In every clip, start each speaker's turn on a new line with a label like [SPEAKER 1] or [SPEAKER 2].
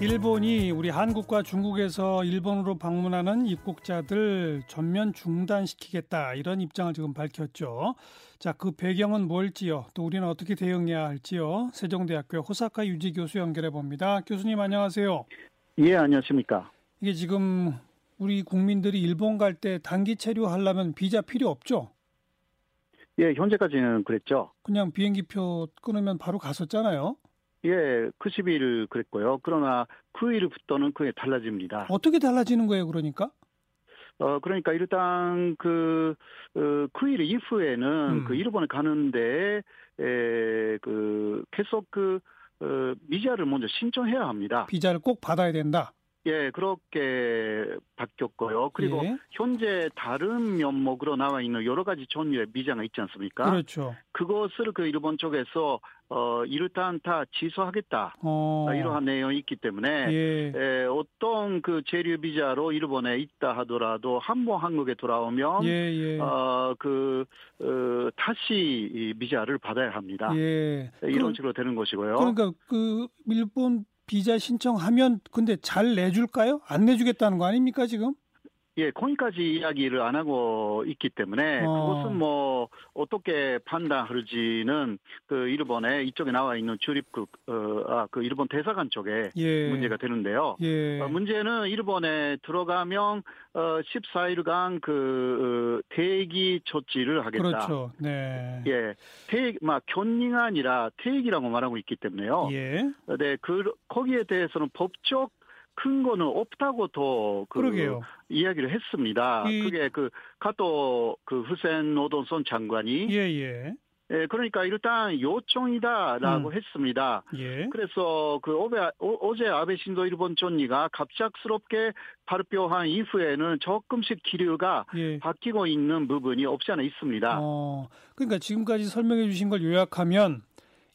[SPEAKER 1] 일본이 우리 한국과 중국에서 일본으로 방문하는 입국자들 전면 중단시키겠다 이런 입장을 지금 밝혔죠. 자, 그 배경은 뭘지요? 또 우리는 어떻게 대응해야 할지요? 세종대학교 호사카 유지 교수 연결해 봅니다. 교수님 안녕하세요.
[SPEAKER 2] 예, 안녕하십니까.
[SPEAKER 1] 이게 지금 우리 국민들이 일본 갈 때 단기 체류하려면 비자 필요 없죠?
[SPEAKER 2] 예, 현재까지는 그랬죠.
[SPEAKER 1] 그냥 비행기표 끊으면 바로 갔었잖아요.
[SPEAKER 2] 예, 90일 그랬고요. 그러나 9일부터는 그게 달라집니다.
[SPEAKER 1] 어떻게 달라지는 거예요, 그러니까?
[SPEAKER 2] 어, 그러니까 일단 그, 어, 9일 이후에는
[SPEAKER 1] 음.
[SPEAKER 2] 그 일본에 가는데, 에, 그, 계속 그, 어, 비자를 먼저 신청해야 합니다.
[SPEAKER 1] 비자를 꼭 받아야 된다.
[SPEAKER 2] 예, 그렇게 바뀌었고요. 그리고
[SPEAKER 1] 예.
[SPEAKER 2] 현재 다른 면목으로 나와 있는 여러 가지 종류의 비자가 있지 않습니까?
[SPEAKER 1] 그렇죠.
[SPEAKER 2] 그것을 그 일본 쪽에서 어 일단 다 취소하겠다
[SPEAKER 1] 어.
[SPEAKER 2] 이러한 내용이 있기 때문에
[SPEAKER 1] 예.
[SPEAKER 2] 에, 어떤 그 재료 비자로 일본에 있다 하더라도 한번 한국에 돌아오면
[SPEAKER 1] 예, 예.
[SPEAKER 2] 어그 어, 다시 이 비자를 받아야 합니다.
[SPEAKER 1] 예.
[SPEAKER 2] 이런 식으로 되는 것이고요.
[SPEAKER 1] 그러니까 그 일본 비자 신청하면 근데 잘 내줄까요? 안 내주겠다는 거 아닙니까 지금?
[SPEAKER 2] 예, 거기까지 이야기를 안 하고 있기 때문에
[SPEAKER 1] 어.
[SPEAKER 2] 그것은 뭐 어떻게 판단할지는 그 일본에 이쪽에 나와 있는 출입국 어아그 일본 대사관 쪽에
[SPEAKER 1] 예.
[SPEAKER 2] 문제가 되는데요.
[SPEAKER 1] 예.
[SPEAKER 2] 어, 문제는 일본에 들어가면 어 14일간 그 어, 대기 조치를 하겠다.
[SPEAKER 1] 그렇죠. 네.
[SPEAKER 2] 예, 대막 견리가 아니라 대기라고 말하고 있기 때문에요.
[SPEAKER 1] 예.
[SPEAKER 2] 네, 그 거기에 대해서는 법적 근거는 없다고 더 그,
[SPEAKER 1] 그러게요.
[SPEAKER 2] 이야기를 했습니다.
[SPEAKER 1] 이-
[SPEAKER 2] 그게 그 가또 그 후센 노동선 장관이
[SPEAKER 1] 예, 예.
[SPEAKER 2] 예, 그러니까 일단 요청이다라고
[SPEAKER 1] 음.
[SPEAKER 2] 했습니다.
[SPEAKER 1] 예.
[SPEAKER 2] 그래서 그 어제, 어, 제 아베 신도 일본 총리가 갑작스럽게 발표한 이후에는 조금씩 기류가
[SPEAKER 1] 예.
[SPEAKER 2] 바뀌고 있는 부분이 없지 않아 있습니다.
[SPEAKER 1] 어. 그러니까 지금까지 설명해 주신 걸 요약하면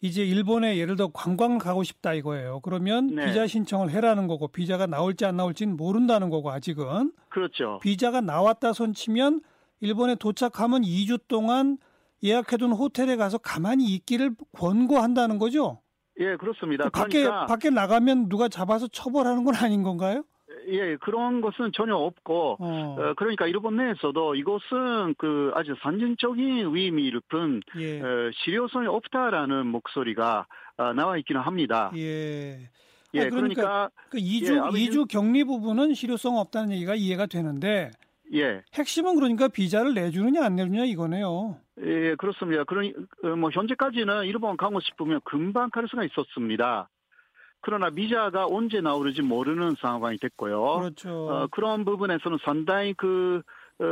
[SPEAKER 1] 이제 일본에 예를 들어 관광을 가고 싶다 이거예요. 그러면
[SPEAKER 2] 네.
[SPEAKER 1] 비자 신청을 해라는 거고 비자가 나올지 안 나올지는 모른다는 거고 아직은
[SPEAKER 2] 그렇죠.
[SPEAKER 1] 비자가 나왔다 손치면 일본에 도착하면 2주 동안 예약해둔 호텔에 가서 가만히 있기를 권고한다는 거죠.
[SPEAKER 2] 예, 그렇습니다.
[SPEAKER 1] 그 밖에
[SPEAKER 2] 그러니까
[SPEAKER 1] 밖에 나가면 누가 잡아서 처벌하는 건 아닌 건가요?
[SPEAKER 2] 예, 그런 것은 전혀 없고
[SPEAKER 1] 어,
[SPEAKER 2] 어, 그러니까 일본 내에서도 이것은 그 아주 산전적인 의미를 푼
[SPEAKER 1] 예,
[SPEAKER 2] 어, 실효성이 없다라는 목소리가 어, 나와 있기는 합니다.
[SPEAKER 1] 예.
[SPEAKER 2] 예,
[SPEAKER 1] 아, 그러니까
[SPEAKER 2] 그러니까
[SPEAKER 1] 그 2주
[SPEAKER 2] 예, 아버지-
[SPEAKER 1] 2주 격리 부분은 실효성 없다는 얘기가 이해가 되는데
[SPEAKER 2] 예,
[SPEAKER 1] 핵심은 그러니까 비자를 내주느냐 안 내주느냐 이거네요.
[SPEAKER 2] 예, 그렇습니다. 그러니 어, 뭐 현재까지는 일본 가고 싶으면 금방 갈 수가 있었습니다. 그러나 비자가 언제 나오는지 모르는 상황이 됐고요.
[SPEAKER 1] 그렇죠.
[SPEAKER 2] 어, 그런 부분에서는 상당히 그 어,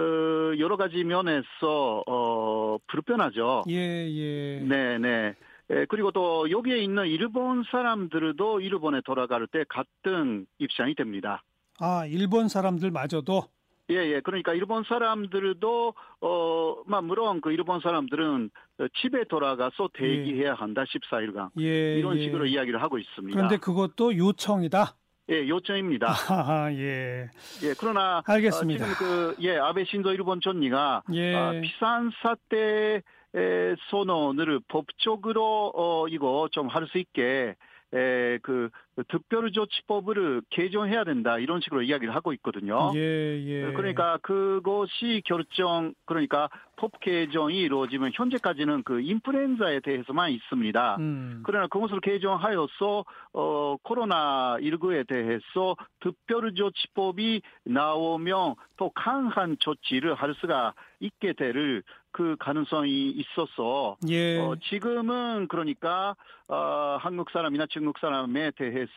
[SPEAKER 2] 여러 가지 면에서 어, 불편하죠.
[SPEAKER 1] 예, 예.
[SPEAKER 2] 네, 네. 예, 그리고 또 여기에 있는 일본 사람들도 일본에 돌아갈 때 같은 입장이 됩니다.
[SPEAKER 1] 아, 일본 사람들마저도
[SPEAKER 2] 예, 예. 그러니까 일본 사람들도 어, 막 물론 그 일본 사람들은 어, 집에 돌아가서 대기해야 한다 14일간
[SPEAKER 1] 예,
[SPEAKER 2] 이런
[SPEAKER 1] 예.
[SPEAKER 2] 식으로 이야기를 하고 있습니다.
[SPEAKER 1] 그런데 그것도 요청이다.
[SPEAKER 2] 예, 요청입니다.
[SPEAKER 1] 하하, 예.
[SPEAKER 2] 예, 그러나
[SPEAKER 1] 알겠습니다.
[SPEAKER 2] 어, 지금 그 예, 아베 신조 일본 총리가
[SPEAKER 1] 예.
[SPEAKER 2] 아, 비상사 때 에, 선언을 법적으로 어 이거 좀 할 수 있게 에, 그 특별조치법을 개정해야 된다 이런 식으로 이야기를 하고 있거든요.
[SPEAKER 1] 예, 예.
[SPEAKER 2] 그러니까 그것이 결정 그러니까 법 개정이 이루어지면 현재까지는 그 인플루엔자에 대해서만 있습니다.
[SPEAKER 1] 음.
[SPEAKER 2] 그러나 그것을 개정하여서 어 코로나 19에 대해서 특별조치법이 나오면 또 강한 조치를 할 수가 있게 될 그 가능성이 있어서
[SPEAKER 1] 예.
[SPEAKER 2] 어 지금은 그러니까 어 한국 사람이나 중국 사람에 대해서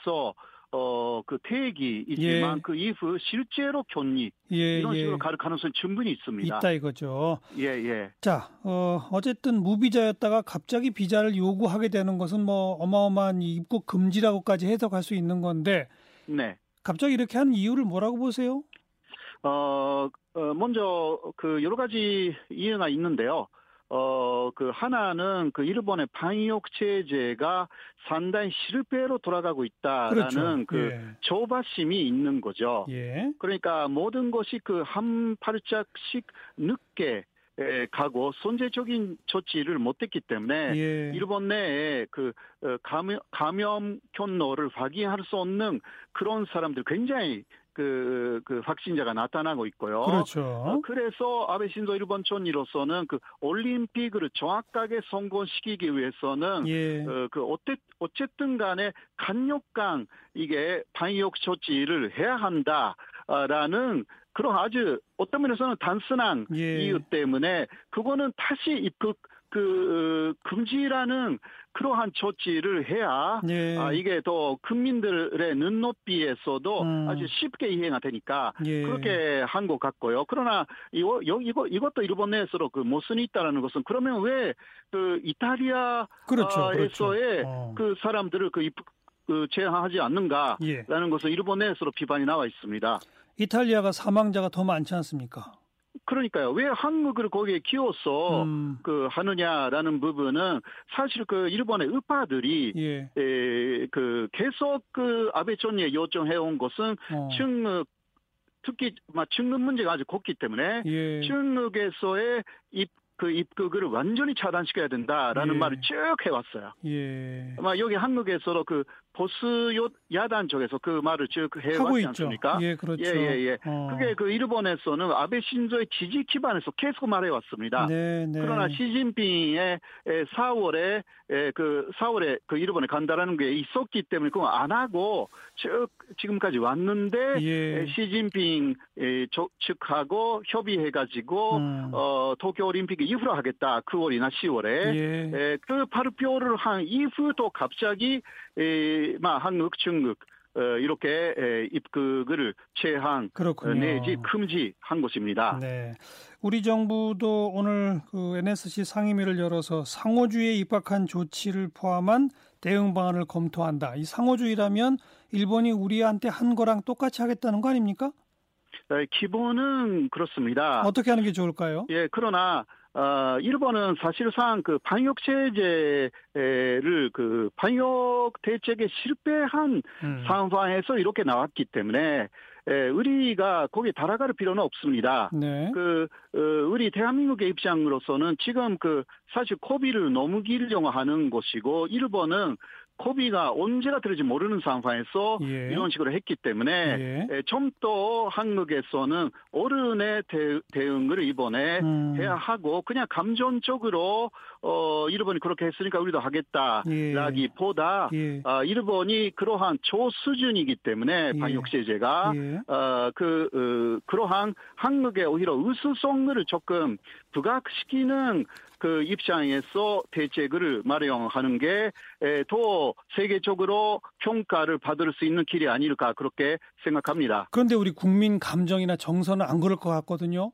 [SPEAKER 2] 어그 대기이지만
[SPEAKER 1] 예.
[SPEAKER 2] 그 이후 실제로 격리
[SPEAKER 1] 예,
[SPEAKER 2] 이런
[SPEAKER 1] 예.
[SPEAKER 2] 식으로 갈 가능성이 충분히 있습니다.
[SPEAKER 1] 있다 이거죠.
[SPEAKER 2] 예, 예.
[SPEAKER 1] 자, 어, 어쨌든 무비자였다가 갑자기 비자를 요구하게 되는 것은 뭐 어마어마한 이 입국 금지라고까지 해석할 수 있는 건데
[SPEAKER 2] 네.
[SPEAKER 1] 갑자기 이렇게 하는 이유를 뭐라고 보세요?
[SPEAKER 2] 어, 어, 먼저 그 여러 가지 이유가 있는데요. 어, 그 하나는 그 일본의 방역 체제가 상당히 실패로 돌아가고 있다라는
[SPEAKER 1] 그렇죠.
[SPEAKER 2] 그
[SPEAKER 1] 예.
[SPEAKER 2] 조바심이 있는 거죠.
[SPEAKER 1] 예.
[SPEAKER 2] 그러니까 모든 것이 그한 발짝씩 늦게 가고 선제적인 조치를 못했기 때문에
[SPEAKER 1] 예.
[SPEAKER 2] 일본 내에 그 어, 감염, 감염 경로를 확인할 수 없는 그런 사람들 굉장히 그, 그 확진자가 나타나고 있고요.
[SPEAKER 1] 그렇죠.
[SPEAKER 2] 어, 그래서 아베 신조 일본 총리로서는 그 올림픽을 정확하게 성공시키기 위해서는
[SPEAKER 1] 예.
[SPEAKER 2] 어, 그 어때, 어쨌든 간에 강력한 이게 방역 조치를 해야 한다라는 그런 아주 어떤 면에서는 단순한
[SPEAKER 1] 예.
[SPEAKER 2] 이유 때문에 그거는 다시 입국 그 어, 금지라는 그러한 조치를 해야
[SPEAKER 1] 예.
[SPEAKER 2] 아, 이게 더 국민들의 눈높이에서도
[SPEAKER 1] 음.
[SPEAKER 2] 아주 쉽게 이해가 되니까
[SPEAKER 1] 예.
[SPEAKER 2] 그렇게 한 것 같고요. 그러나 이거 이거 이것도 일본 내에서 그 모순이 있다라는 것은 그러면 왜 그 이탈리아에서의
[SPEAKER 1] 그렇죠. 그렇죠. 어.
[SPEAKER 2] 그 사람들을 그 그 제한하지 않는가라는
[SPEAKER 1] 예.
[SPEAKER 2] 것은 일본 내에서 비판이 나와 있습니다.
[SPEAKER 1] 이탈리아가 사망자가 더 많지 않습니까?
[SPEAKER 2] 그러니까요. 왜 한국을 거기에 키워서
[SPEAKER 1] 음.
[SPEAKER 2] 그 하느냐라는 부분은 사실 그 일본의 의파들이
[SPEAKER 1] 예.
[SPEAKER 2] 에, 그 계속 그 아베 총리에 요청해 온 것은
[SPEAKER 1] 어.
[SPEAKER 2] 충 특히 막 충급 문제가 아주 컸기 때문에
[SPEAKER 1] 예.
[SPEAKER 2] 충급에서의 입그 입국을 완전히 차단시켜야 된다라는
[SPEAKER 1] 예.
[SPEAKER 2] 말을 쭉 해왔어요.
[SPEAKER 1] 예.
[SPEAKER 2] 아마 여기 한국에서도 그 보수 요- 야단 쪽에서 그 말을 쭉 해왔지. 않습니까?
[SPEAKER 1] 예, 그렇죠.
[SPEAKER 2] 예, 예, 예.
[SPEAKER 1] 어.
[SPEAKER 2] 그게 그 일본에서는 아베 신조의 지지 기반에서 계속 말해왔습니다.
[SPEAKER 1] 네, 네.
[SPEAKER 2] 그러나 시진핑의 4월에 그 4월에 그 일본에 간다라는 게 있었기 때문에 그거 안 하고 쭉 지금까지 왔는데
[SPEAKER 1] 예.
[SPEAKER 2] 시진핑 조- 측하고 협의해가지고
[SPEAKER 1] 음.
[SPEAKER 2] 어 도쿄 올림픽 이후로 하겠다 9월이나 10월에
[SPEAKER 1] 예.
[SPEAKER 2] 에, 그 발표를 한 이후도 갑자기 에, 막 한국, 중국 어, 이렇게 에, 입국을 제한 어,
[SPEAKER 1] 그렇군요.
[SPEAKER 2] 내지 금지한 것입니다.
[SPEAKER 1] 네. 우리 정부도 오늘 그 NSC 상임위를 열어서 상호주의에 입각한 조치를 포함한 대응 방안을 검토한다. 이 상호주의라면 일본이 우리한테 한 거랑 똑같이 하겠다는 거 아닙니까?
[SPEAKER 2] 에, 기본은 그렇습니다.
[SPEAKER 1] 어떻게 하는 게 좋을까요?
[SPEAKER 2] 예, 그러나 어, 일본은 사실상 그 방역 체제를 그 방역 대책에 실패한
[SPEAKER 1] 음.
[SPEAKER 2] 상황에서 이렇게 나왔기 때문에 에, 우리가 거기에 달아갈 필요는 없습니다.
[SPEAKER 1] 네.
[SPEAKER 2] 그 어, 우리 대한민국의 입장으로서는 지금 그 사실 코비를 너무 길려고 하는 것이고 일본은 코비가 언제가 들을지 모르는 상황에서
[SPEAKER 1] 예.
[SPEAKER 2] 이런 식으로 했기 때문에
[SPEAKER 1] 예.
[SPEAKER 2] 좀더 한국에서는 어른의 대, 대응을 이번에
[SPEAKER 1] 음.
[SPEAKER 2] 해야 하고 그냥 감정적으로 어 일본이 그렇게 했으니까 우리도 하겠다라기보다
[SPEAKER 1] 예.
[SPEAKER 2] 아, 일본이 그러한 초수준이기 때문에
[SPEAKER 1] 예.
[SPEAKER 2] 방역 제재가
[SPEAKER 1] 예.
[SPEAKER 2] 어, 그, 어, 그러한 한국의 오히려 의수성을 조금 부각시키는 그 입장에서 대책을 마련하는 게 더 세계적으로 평가를 받을 수 있는 길이 아닐까 그렇게 생각합니다.
[SPEAKER 1] 그런데 우리 국민 감정이나 정서는 안 그럴 것 같거든요.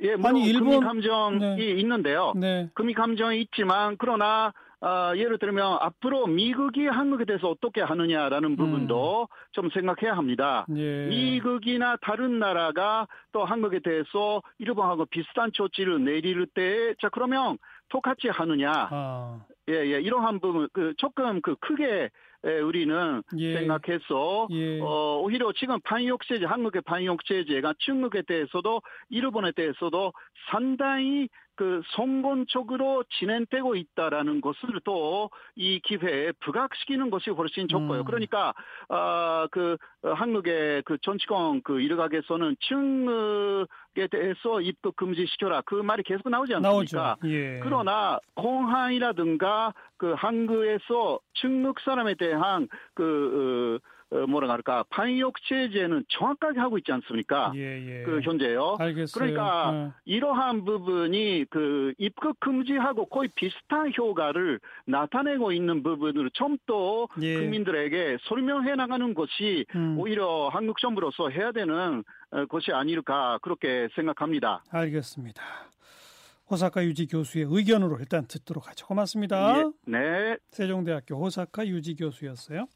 [SPEAKER 2] 예, 물론
[SPEAKER 1] 아니, 일본-
[SPEAKER 2] 금리 감정이
[SPEAKER 1] 네.
[SPEAKER 2] 있는데요.
[SPEAKER 1] 네.
[SPEAKER 2] 금리 감정이 있지만 그러나 어, 예를 들면 앞으로 미국이 한국에 대해서 어떻게 하느냐라는 부분도 좀 생각해야 합니다.
[SPEAKER 1] 음. 예.
[SPEAKER 2] 미국이나 다른 나라가 또 한국에 대해서 일본하고 비슷한 조치를 내릴 때, 자, 그러면 똑같이 하느냐.
[SPEAKER 1] 아.
[SPEAKER 2] 예, 예, 이러한 부분, 그, 조금 그 크게 에, 우리는
[SPEAKER 1] 예.
[SPEAKER 2] 생각해서,
[SPEAKER 1] 예.
[SPEAKER 2] 어, 오히려 지금 반역체제, 한국의 반역체제가 중국에 대해서도 일본에 대해서도 상당히 그 성공적으로 진행되고 있다라는 것을 또 이 기회에 부각시키는 것이 훨씬 좋고요.
[SPEAKER 1] 음.
[SPEAKER 2] 그러니까 아그 한국의 그 정치권 그 일각에서는 중국에 대해서 입국 금지시켜라 그 말이 계속 나오지 않습니까?
[SPEAKER 1] 예.
[SPEAKER 2] 그러나 공항이라든가 그 한국에서 중국 사람에 대 한그 어, 어, 뭐라 할까 방역 체제는 정확하게 하고 있지 않습니까?
[SPEAKER 1] 예, 예.
[SPEAKER 2] 그 현재요.
[SPEAKER 1] 알겠어요.
[SPEAKER 2] 그러니까
[SPEAKER 1] 어.
[SPEAKER 2] 이러한 부분이 그 입국 금지하고 거의 비슷한 효과를 나타내고 있는 부분을 좀더
[SPEAKER 1] 예.
[SPEAKER 2] 국민들에게 설명해 나가는 것이
[SPEAKER 1] 음.
[SPEAKER 2] 오히려 한국 정부로서 해야 되는 어, 것이 아닐까 그렇게 생각합니다.
[SPEAKER 1] 알겠습니다. 호사카 유지 교수의 의견으로 일단 듣도록 하죠. 고맙습니다.
[SPEAKER 2] 예, 네.
[SPEAKER 1] 세종대학교 호사카 유지 교수였어요.